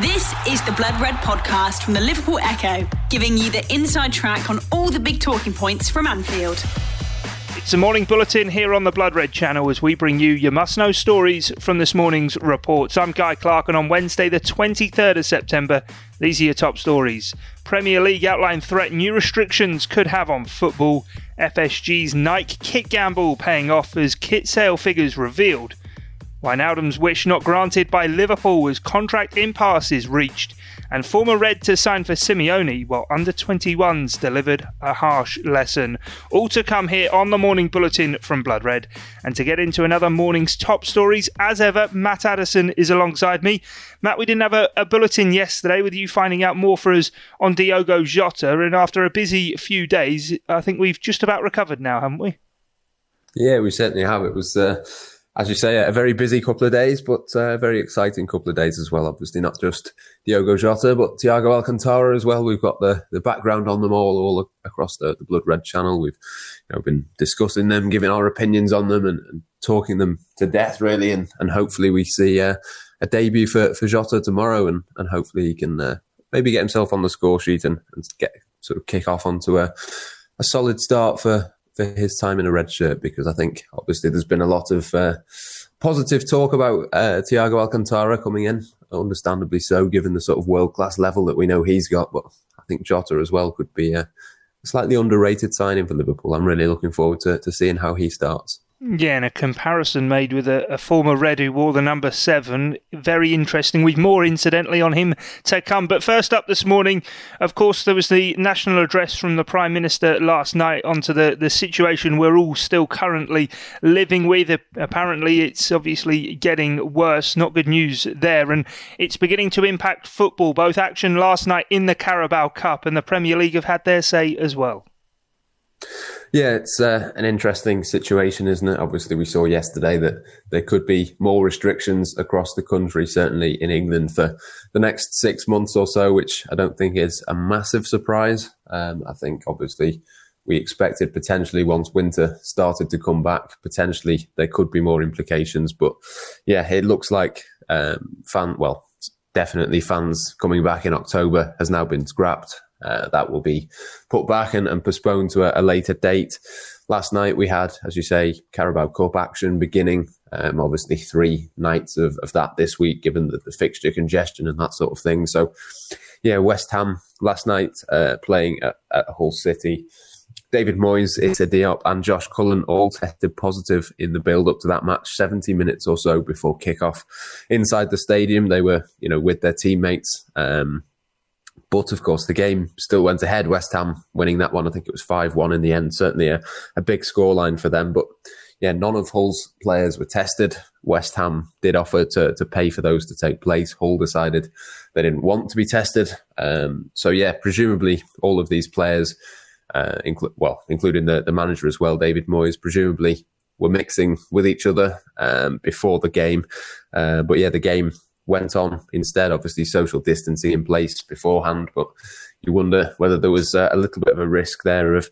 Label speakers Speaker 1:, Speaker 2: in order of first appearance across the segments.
Speaker 1: This is the Blood Red podcast from the Liverpool Echo, giving you the inside track on all the big talking points from Anfield.
Speaker 2: It's a morning bulletin here on the Blood Red channel as we bring you your must know stories from this morning's reports. I'm Guy Clark, and on Wednesday, the 23rd of September, these are your top stories. Premier League outline threat new restrictions could have on football. FSG's Nike kit gamble paying off as kit sale figures revealed. Wijnaldum's wish not granted by Liverpool as contract impasse is reached, and former Red to sign for Simeone while under 21s delivered a harsh lesson. All to come here on the morning bulletin from Blood Red. And to get into another morning's top stories, as ever, Matt Addison is alongside me. Matt, we didn't have a, a bulletin yesterday with you finding out more for us on Diogo Jota, and after a busy few days, I think we've just about recovered now, haven't we?
Speaker 3: Yeah, we certainly have. It was. Uh as you say, a very busy couple of days, but a very exciting couple of days as well. Obviously, not just Diogo Jota, but Thiago Alcantara as well. We've got the, the background on them all, all across the, the Blood Red channel. We've you know, been discussing them, giving our opinions on them, and, and talking them to death, really. And, and hopefully, we see uh, a debut for, for Jota tomorrow, and, and hopefully, he can uh, maybe get himself on the score sheet and, and get sort of kick off onto a, a solid start for, for his time in a red shirt because I think obviously there's been a lot of uh, positive talk about uh, Thiago Alcantara coming in, understandably so, given the sort of world class level that we know he's got. But I think Jota as well could be a slightly underrated signing for Liverpool. I'm really looking forward to, to seeing how he starts.
Speaker 2: Yeah, and a comparison made with a, a, former Red who wore the number seven. Very interesting. We've more, incidentally, on him to come. But first up this morning, of course, there was the national address from the Prime Minister last night onto the, the situation we're all still currently living with. Apparently, it's obviously getting worse. Not good news there. And it's beginning to impact football. Both action last night in the Carabao Cup and the Premier League have had their say as well.
Speaker 3: Yeah, it's uh, an interesting situation, isn't it? Obviously, we saw yesterday that there could be more restrictions across the country, certainly in England for the next six months or so, which I don't think is a massive surprise. Um, I think obviously we expected potentially once winter started to come back, potentially there could be more implications. But yeah, it looks like um, fan, well, definitely fans coming back in October has now been scrapped. Uh, that will be put back and, and postponed to a, a, later date. Last night we had, as you say, Carabao Cup action beginning. Um, obviously, three nights of, of that this week, given the, the, fixture congestion and that sort of thing. So, yeah, West Ham last night uh, playing at, at Hull City. David Moyes, Issa Diop, and Josh Cullen all tested positive in the build up to that match, 70 minutes or so before kickoff. Inside the stadium, they were, you know, with their teammates. Um, but of course, the game still went ahead. West Ham winning that one. I think it was 5 1 in the end. Certainly a, a big scoreline for them. But yeah, none of Hull's players were tested. West Ham did offer to, to pay for those to take place. Hull decided they didn't want to be tested. Um, so yeah, presumably all of these players, uh, inclu- well, including the, the manager as well, David Moyes, presumably were mixing with each other um, before the game. Uh, but yeah, the game went on instead. Obviously, social distancing in place beforehand, but you wonder whether there was uh, a little bit of a risk there of,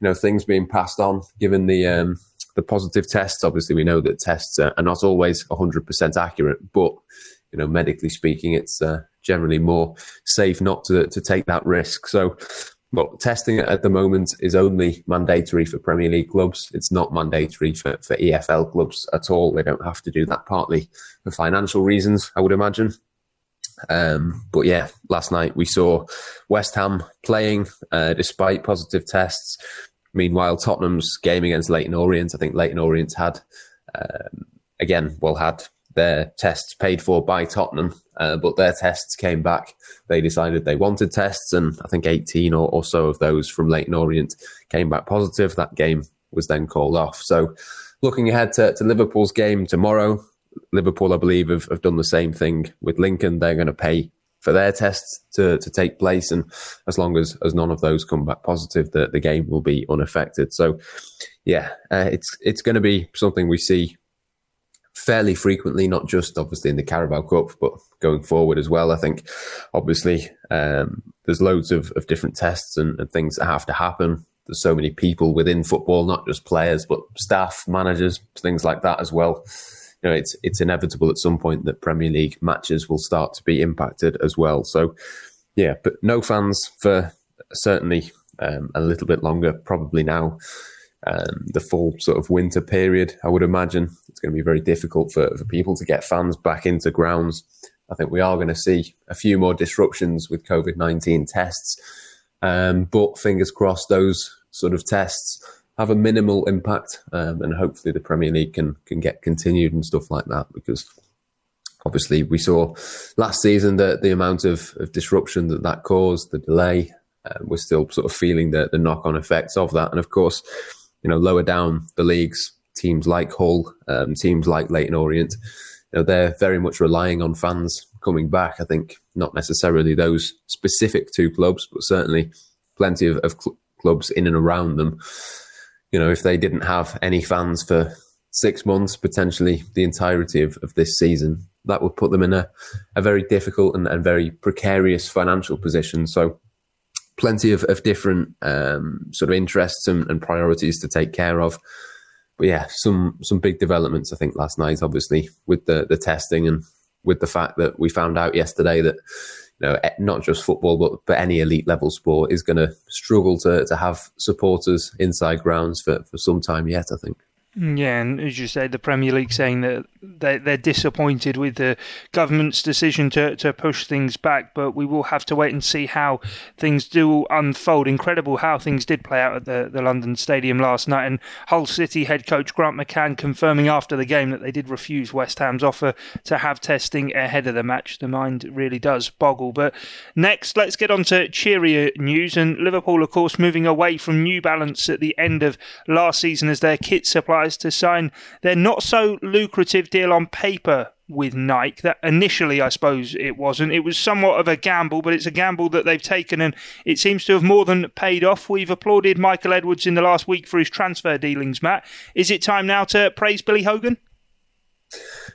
Speaker 3: you know, things being passed on given the um, the positive tests. Obviously, we know that tests are not always 100% accurate, but you know, medically speaking, it's uh, generally more safe not to to take that risk. So but testing at the moment is only mandatory for Premier League clubs. It's not mandatory for, for EFL clubs at all. They don't have to do that partly for financial reasons, I would imagine. Um, but yeah, last night we saw West Ham playing uh, despite positive tests. Meanwhile, Tottenham's game against Leyton Orient, I think Leyton Orient had, um, again, well, had their tests paid for by Tottenham, uh, but their tests came back. They decided they wanted tests, and I think 18 or, or so of those from Leyton Orient came back positive. That game was then called off. So, looking ahead to, to Liverpool's game tomorrow, Liverpool, I believe, have, have done the same thing with Lincoln. They're going to pay for their tests to, to take place. And as long as, as none of those come back positive, the, the game will be unaffected. So, yeah, uh, it's it's going to be something we see fairly frequently, not just obviously in the Carabao Cup, but going forward as well. I think obviously um, there's loads of, of different tests and, and, things that have to happen. There's so many people within football, not just players, but staff, managers, things like that as well. you know, it's it's inevitable at some point that Premier League matches will start to be impacted as well. So, yeah, but no fans for certainly um, a little bit longer, probably now. Um, the full sort of winter period, I would imagine it's going to be very difficult for, for people to get fans back into grounds. I think we are going to see a few more disruptions with COVID 19 tests. Um, but fingers crossed, those sort of tests have a minimal impact, um, and hopefully the Premier League can can get continued and stuff like that. Because obviously we saw last season that the amount of, of disruption that that caused, the delay, uh, we're still sort of feeling the, the knock on effects of that. And of course, you know, lower down the leagues, teams like Hull, um, teams like Leyton Orient, you know, they're very much relying on fans coming back. I think not necessarily those specific two clubs, but certainly plenty of, of cl- clubs in and around them you know, if they didn't have any fans for six months, potentially the entirety of, of this season, that would put them in a, a very difficult and, and very precarious financial position. So, plenty of, of different um, sort of interests and, and, priorities to take care of. But yeah, some some big developments I think last night, obviously with the the testing and with the fact that we found out yesterday that you know, not just football, but, but any elite level sport is going to struggle to, to have supporters inside grounds for, for some time yet, I think.
Speaker 2: Yeah, and as you said, the Premier League saying that they, they're disappointed with the government's decision to, to push things back, but we will have to wait and see how things do unfold. Incredible how things did play out at the, the London Stadium last night, and Hull City head coach Grant McCann confirming after the game that they did refuse West Ham's offer to have testing ahead of the match. The mind really does boggle. But next, let's get on to cheerier news, and Liverpool, of course, moving away from New Balance at the end of last season as their kit to sign their not so lucrative deal on paper with Nike. That initially, I suppose, it wasn't. It was somewhat of a gamble, but it's a gamble that they've taken, and it seems to have more than paid off. We've applauded Michael Edwards in the last week for his transfer dealings. Matt, is it time now to praise Billy Hogan?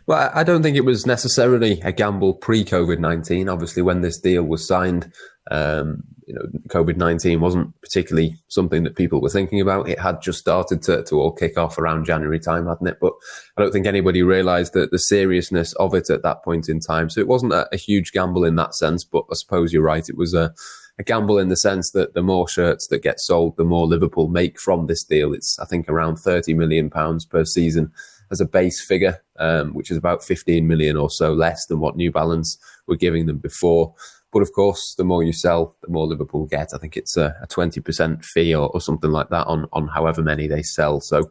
Speaker 3: Well, I don't think it was necessarily a gamble pre COVID 19. Obviously, when this deal was signed, um, you know, COVID 19 wasn't particularly something that people were thinking about. It had just started to, to all kick off around January time, hadn't it? But I don't think anybody realized that the seriousness of it at that point in time. So it wasn't a, a huge gamble in that sense, but I suppose you're right. It was a, a gamble in the sense that the more shirts that get sold, the more Liverpool make from this deal. It's, I think, around 30 million pounds per season as a base figure, um, which is about 15 million or so less than what New Balance were giving them before. But of course, the more you sell, the more Liverpool get. I think it's a, a 20% fee or, or, something like that on, on however many they sell. So,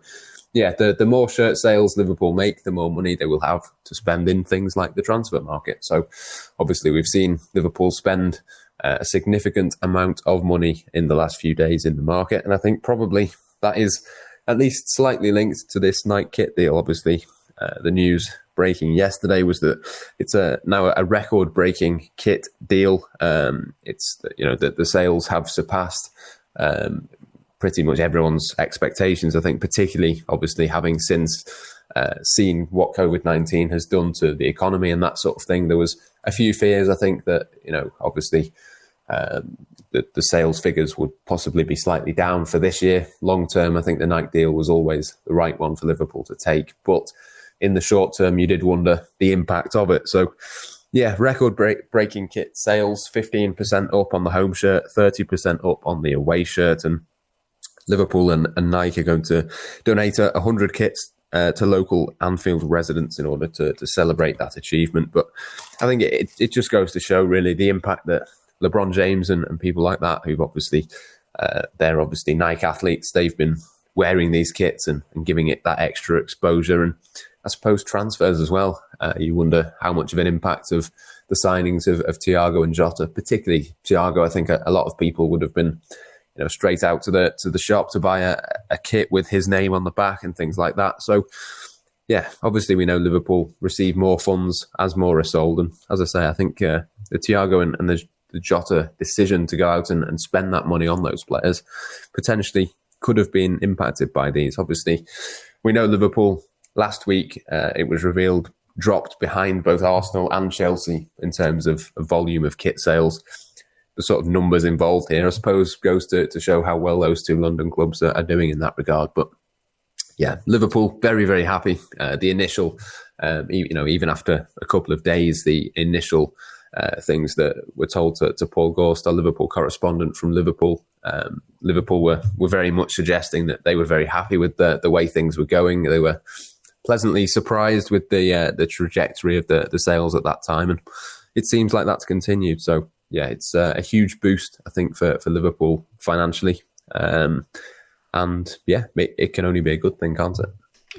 Speaker 3: yeah, the, the more shirt sales Liverpool make, the more money they will have to spend in things like the transfer market. So, obviously, we've seen Liverpool spend uh, a significant amount of money in the last few days in the market. And I think probably that is at least slightly linked to this Nike kit deal. Obviously, uh, the news breaking yesterday was that it's a now a record breaking kit deal. Um, it's you know that the sales have surpassed um, pretty much everyone's expectations. I think, particularly obviously having since uh, seen what COVID nineteen has done to the economy and that sort of thing. There was a few fears. I think that you know obviously. Um, the, the sales figures would possibly be slightly down for this year. Long term, I think the Nike deal was always the right one for Liverpool to take. But in the short term, you did wonder the impact of it. So, yeah, record break, breaking kit sales, 15% up on the home shirt, 30% up on the away shirt. And Liverpool and, and Nike are going to donate 100 kits uh, to local Anfield residents in order to, to celebrate that achievement. But I think it, it just goes to show really the impact that LeBron James and, and people like that, who've obviously, uh, they're obviously Nike athletes, they've been wearing these kits and, and giving it that extra exposure. And I suppose transfers as well. Uh, you wonder how much of an impact of the signings of, of Thiago and Jota, particularly Thiago. I think a, a, lot of people would have been, you know, straight out to the to the shop to buy a, a kit with his name on the back and things like that. So, yeah, obviously we know Liverpool receive more funds as more are sold, and as I say, I think uh, the Thiago and, and the, the, Jota decision to go out and, and spend that money on those players potentially could have been impacted by these. Obviously, we know Liverpool last week, uh, it was revealed, dropped behind both Arsenal and Chelsea in terms of, volume of kit sales. The sort of numbers involved here, I suppose, goes to, to show how well those two London clubs are, are doing in that regard. But yeah, Liverpool very very happy. Uh, the initial, um, you know, even after a couple of days, the initial uh, things that were told to, to, Paul Gorst, our Liverpool correspondent from Liverpool. Um, Liverpool were were very much suggesting that they were very happy with the the way things were going. They were pleasantly surprised with the uh, the trajectory of the the sales at that time, and it seems like that's continued. So yeah, it's uh, a huge boost, I think, for for Liverpool financially. Um, and yeah, it, it can only be a good thing, can't it?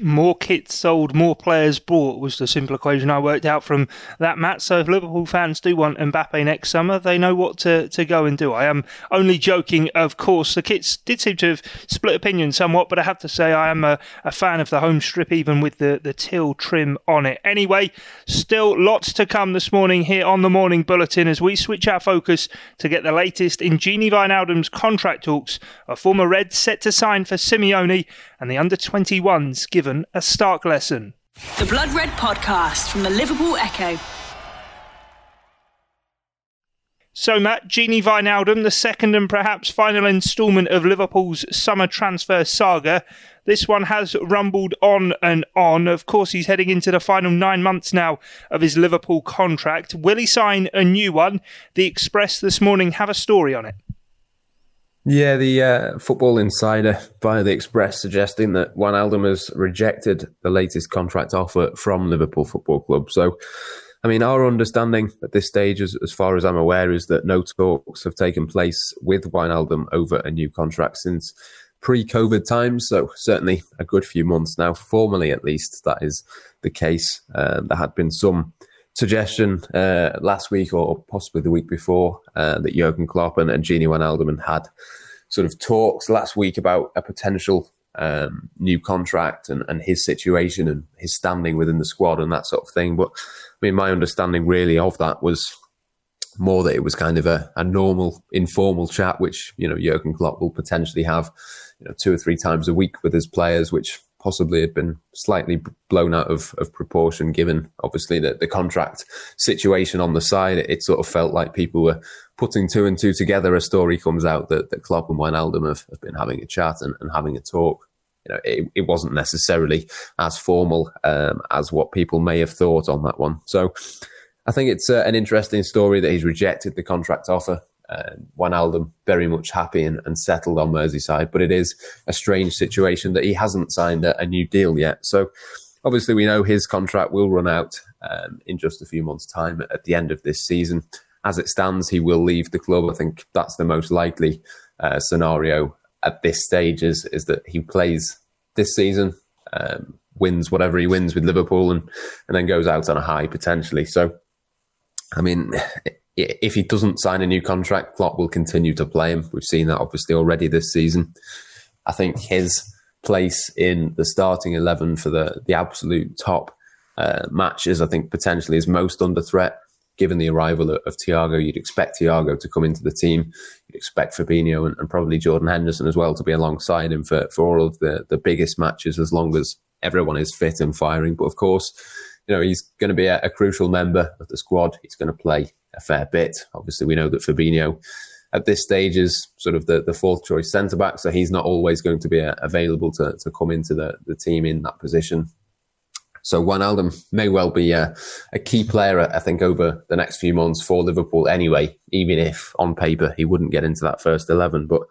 Speaker 2: More kits sold, more players bought was the simple equation I worked out from that match. So if Liverpool fans do want Mbappe next summer, they know what to, to go and do. I am only joking, of course. The kits did seem to have split opinion somewhat, but I have to say I am a, a fan of the home strip, even with the, the teal trim on it. Anyway, still lots to come this morning here on the Morning Bulletin as we switch our focus to get the latest in Gini Wijnaldum's contract talks. A former Red set to sign for Simeone and the under 21s given a stark lesson.
Speaker 1: The Blood Red Podcast from the Liverpool Echo.
Speaker 2: So, Matt, Gini Wijnaldum, the second and perhaps final instalment of Liverpool's summer transfer saga. This one has rumbled on and on. Of course, he's heading into the final nine months now of his Liverpool contract. Will he sign a new one? The Express this morning have a story on it.
Speaker 3: Yeah, the uh, Football Insider via the Express suggesting that Wijnaldum has rejected the latest contract offer from Liverpool Football Club. So, I mean, our understanding at this stage, as, as far as I'm aware, is that no talks have taken place with Wijnaldum over a new contract since pre-COVID times. So certainly a good few months now, formally at least, that is the case. Uh, there had been some suggestion uh, last week or possibly the week before uh, that Jurgen Klopp and, and Gini Wijnaldum had sort of talks last week about a potential um, new contract and, and his situation and his standing within the squad and that sort of thing. But I mean, my understanding really of that was more that it was kind of a, a normal, informal chat, which, you know, Jurgen Klopp will potentially have, you know, two or three times a week with his players, which possibly had been slightly blown out of, of proportion given obviously the, the contract situation on the side. It, it, sort of felt like people were putting two and two together. A story comes out that, that Klopp and Wijnaldum have, have been having a chat and, and having a talk. You know, it, it wasn't necessarily as formal um, as what people may have thought on that one. So I think it's uh, an interesting story that he's rejected the contract offer uh, Wijnaldum very much happy and, and, settled on Merseyside, but it is a strange situation that he hasn't signed a, a new deal yet. So obviously we know his contract will run out um, in just a few months' time at the end of this season. As it stands, he will leave the club. I think that's the most likely uh, scenario at this stage is, is that he plays this season, um, wins whatever he wins with Liverpool and, and then goes out on a high potentially. So, I mean, if he doesn't sign a new contract, Klopp will continue to play him. We've seen that obviously already this season. I think his place in the starting 11 for the, the absolute top uh, matches, I think potentially is most under threat. Given the arrival of, of Thiago, you'd expect Thiago to come into the team. You'd expect Fabinho and, and, probably Jordan Henderson as well to be alongside him for, for all of the, the biggest matches as long as everyone is fit and firing. But of course, you know, he's going to be a, a crucial member of the squad. He's going to play a fair bit. Obviously, we know that Fabinho at this stage is sort of the, the fourth choice centre back, so he's not always going to be uh, available to, to come into the, the team in that position. So Wijnaldum may well be a, a, key player, I think, over the next few months for Liverpool anyway, even if on paper he wouldn't get into that first 11. But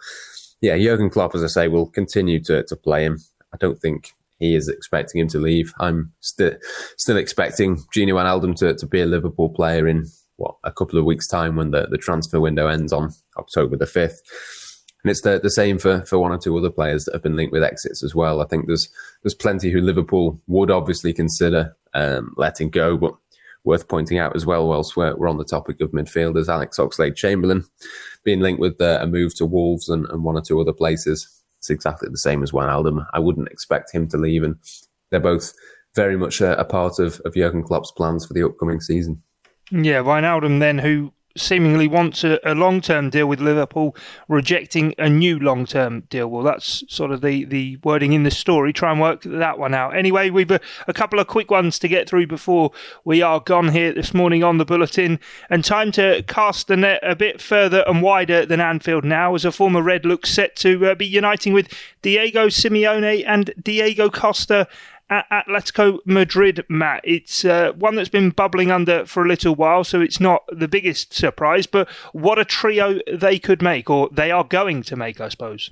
Speaker 3: yeah, Jurgen Klopp, as I say, will continue to, to play him. I don't think he is expecting him to leave. I'm st- still expecting Gini Wijnaldum to, to be a Liverpool player in what a couple of weeks' time when the, the transfer window ends on October the fifth. And it's the, the same for, for one or two other players that have been linked with exits as well. I think there's there's plenty who Liverpool would obviously consider um, letting go, but worth pointing out as well, whilst we're, we're on the topic of midfielders, Alex Oxlade Chamberlain being linked with uh, a move to Wolves and, and, one or two other places. It's exactly the same as Wijnaldum. I wouldn't expect him to leave, and they're both very much a, a part of, of Jurgen Klopp's plans for the upcoming season.
Speaker 2: Yeah, Wijnaldum then, who seemingly wants a, a long term deal with Liverpool, rejecting a new long term deal. Well, that's sort of the, the wording in the story. Try and work that one out. Anyway, we've a, a couple of quick ones to get through before we are gone here this morning on the bulletin. And time to cast the net a bit further and wider than Anfield now, as a former Red looks set to uh, be uniting with Diego Simeone and Diego Costa at Atletico Madrid, Matt. It's uh, one that's been bubbling under for a little while, so it's not the biggest surprise, but what a trio they could make, or they are going to make, I suppose.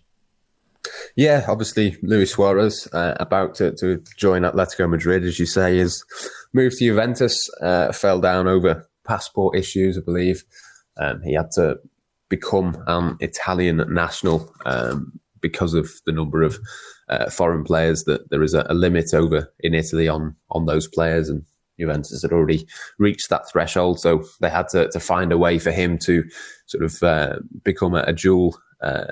Speaker 3: Yeah, obviously, Luis Suarez uh, about to, to join Atletico Madrid, as you say, is moved to Juventus, uh, fell down over passport issues, I believe. Um, he had to become an Italian national um, because of the number of uh, foreign players that there is a, a, limit over in Italy on on those players, and Juventus had already reached that threshold, so they had to, to find a way for him to sort of uh, become a, a dual. Uh,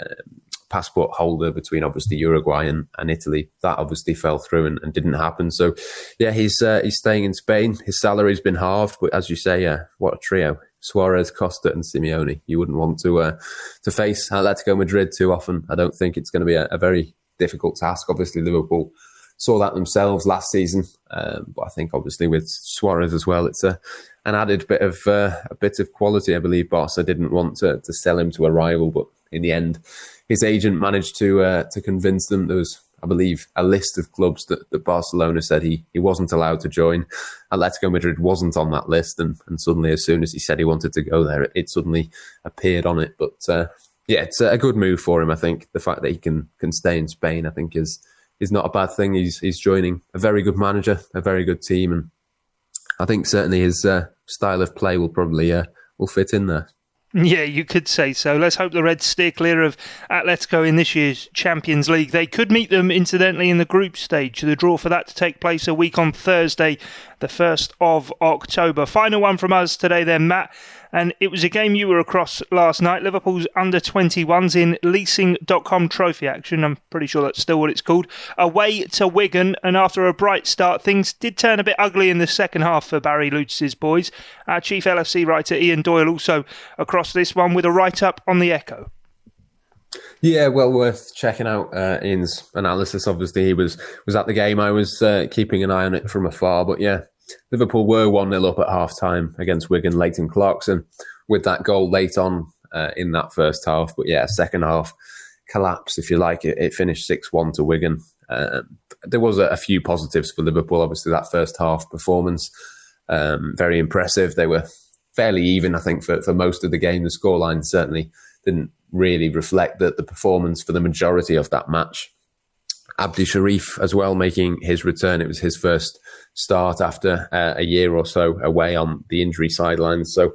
Speaker 3: passport holder between obviously Uruguay and, and Italy. That obviously fell through and, and didn't happen. So, yeah, he's uh, he's staying in Spain. His salary's been halved, but as you say, uh, what a trio: Suarez, Costa, and Simeone. You wouldn't want to uh, to face Atletico Madrid too often. I don't think it's going to be a, a very difficult task. Obviously, Liverpool saw that themselves last season, um, but I think obviously with Suarez as well, it's a an added bit of uh, a bit of quality. I believe Barca didn't want to, to sell him to a rival, but in the end, his agent managed to uh, to convince them. There was, I believe, a list of clubs that, that Barcelona said he he wasn't allowed to join. Atletico Madrid wasn't on that list, and, and suddenly, as soon as he said he wanted to go there, it, it suddenly appeared on it. But uh, yeah, it's a good move for him. I think the fact that he can can stay in Spain, I think, is is not a bad thing. He's he's joining a very good manager, a very good team, and I think certainly his uh, style of play will probably uh, will fit in there.
Speaker 2: Yeah, you could say so. Let's hope the Reds steer clear of Atletico in this year's Champions League. They could meet them, incidentally, in the group stage. The draw for that to take place a week on Thursday, the 1st of October. Final one from us today, then, Matt. And it was a game you were across last night. Liverpool's under 21s in leasing.com trophy action. I'm pretty sure that's still what it's called. Away to Wigan. And after a bright start, things did turn a bit ugly in the second half for Barry Lewtas's boys. Our chief LFC writer, Ian Doyle, also across this one with a write up on the Echo.
Speaker 3: Yeah, well worth checking out uh, Ian's analysis. Obviously, he was was at the game. I was uh, keeping an eye on it from afar, but yeah, Liverpool were 1 0 up at half time against Wigan, Leighton Clarkson, with that goal late on uh, in that first half. But yeah, second half collapse, if you like. It, it finished 6 1 to Wigan. Um, there was a, a, few positives for Liverpool. Obviously, that first half performance, um, very impressive. They were fairly even, I think, for, for most of the game. The scoreline certainly didn't really reflect the, the performance for the majority of that match. Abdi Sharif as well making his return. It was his first start after uh, a year or so away on the injury sidelines. So,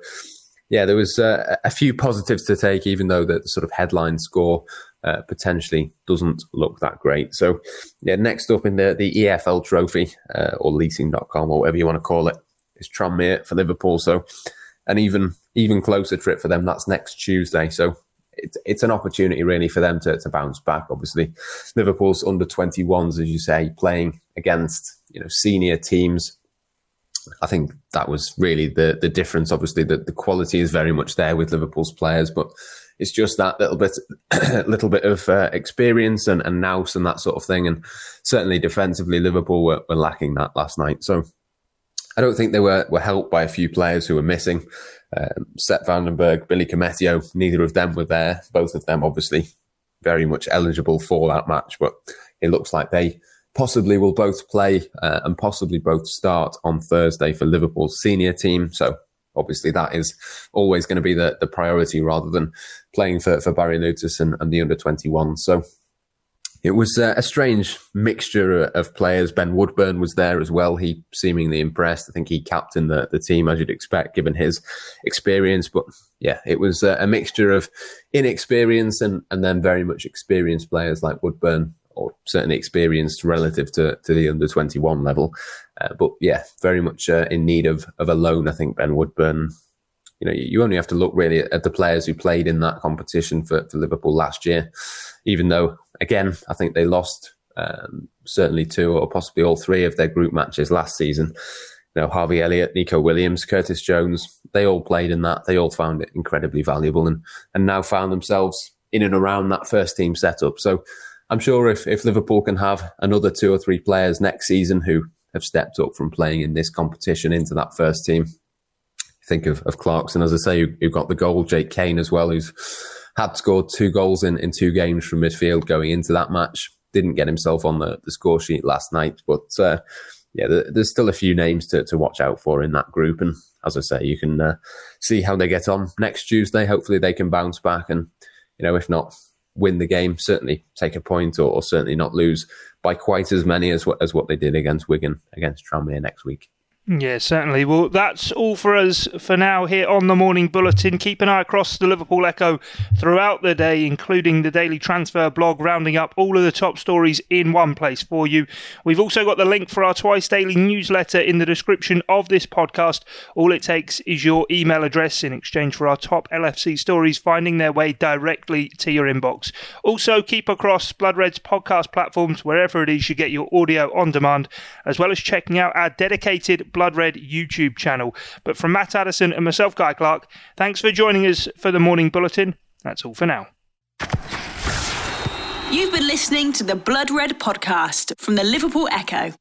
Speaker 3: yeah, there was uh, a few positives to take, even though the sort of headline score uh, potentially doesn't look that great. So, yeah, next up in the, the EFL trophy uh, or leasing.com or whatever you want to call it is Tranmere for Liverpool. So, an even even closer trip for them. That's next Tuesday. So, it's, it's an opportunity really for them to, to bounce back. Obviously, Liverpool's under 21s, as you say, playing against you know senior teams. I think that was really the the difference. Obviously, the, the quality is very much there with Liverpool's players, but it's just that little bit, little bit of uh, experience and, and nous and that sort of thing. And certainly defensively, Liverpool were, were lacking that last night. So I don't think they were were helped by a few players who were missing. Um, Sepp van den Berg, Billy Koumetio, neither of them were there. Both of them obviously very much eligible for that match, but it looks like they possibly will both play uh, and possibly both start on Thursday for Liverpool's senior team. So obviously that is always going to be the, the priority rather than playing for, for Barry Lewtas and, and the under 21. So it was uh, a strange mixture of players. Ben Woodburn was there as well. He seemingly impressed. I think he captained the, the team as you'd expect, given his experience. But yeah, it was uh, a mixture of inexperience and, and then very much experienced players like Woodburn, or certainly experienced relative to, to the under 21 level. Uh, but yeah, very much uh, in need of, of a loan, I think, Ben Woodburn you know, you only have to look really at the players who played in that competition for, for Liverpool last year, even though, again, I think they lost um, certainly two or possibly all three of their group matches last season. you know, Harvey Elliott, Neco Williams, Curtis Jones, they all played in that. They all found it incredibly valuable and, and now found themselves in and around that first team setup. So I'm sure if, if Liverpool can have another two or three players next season who have stepped up from playing in this competition into that first team, think of, of Clarkson, as I say, who, who got the goal, Jake Cain as well, who's had scored two goals in, in two games from midfield going into that match. Didn't get himself on the, the score sheet last night, but uh, yeah, there's still a few names to, to watch out for in that group. And as I say, you can uh, see how they get on next Tuesday. Hopefully, they can bounce back and, you know, if not win the game, certainly take a point or, or certainly not lose by quite as many as what, as what they did against Wigan, against Tranmere next week.
Speaker 2: Yeah, certainly. Well, that's all for us for now here on the Morning Bulletin. Keep an eye across the Liverpool Echo throughout the day, including the daily transfer blog, rounding up all of the top stories in one place for you. We've also got the link for our twice daily newsletter in the description of this podcast. All it takes is your email address in exchange for our top LFC stories finding their way directly to your inbox. Also, keep across Blood Red's podcast platforms wherever it is you get your audio on demand, as well as checking out our dedicated Blood Red YouTube channel. But from Matt Addison and myself, Guy Clark, thanks for joining us for the morning bulletin. That's all for now.
Speaker 1: You've been listening to the Blood Red podcast from the Liverpool Echo.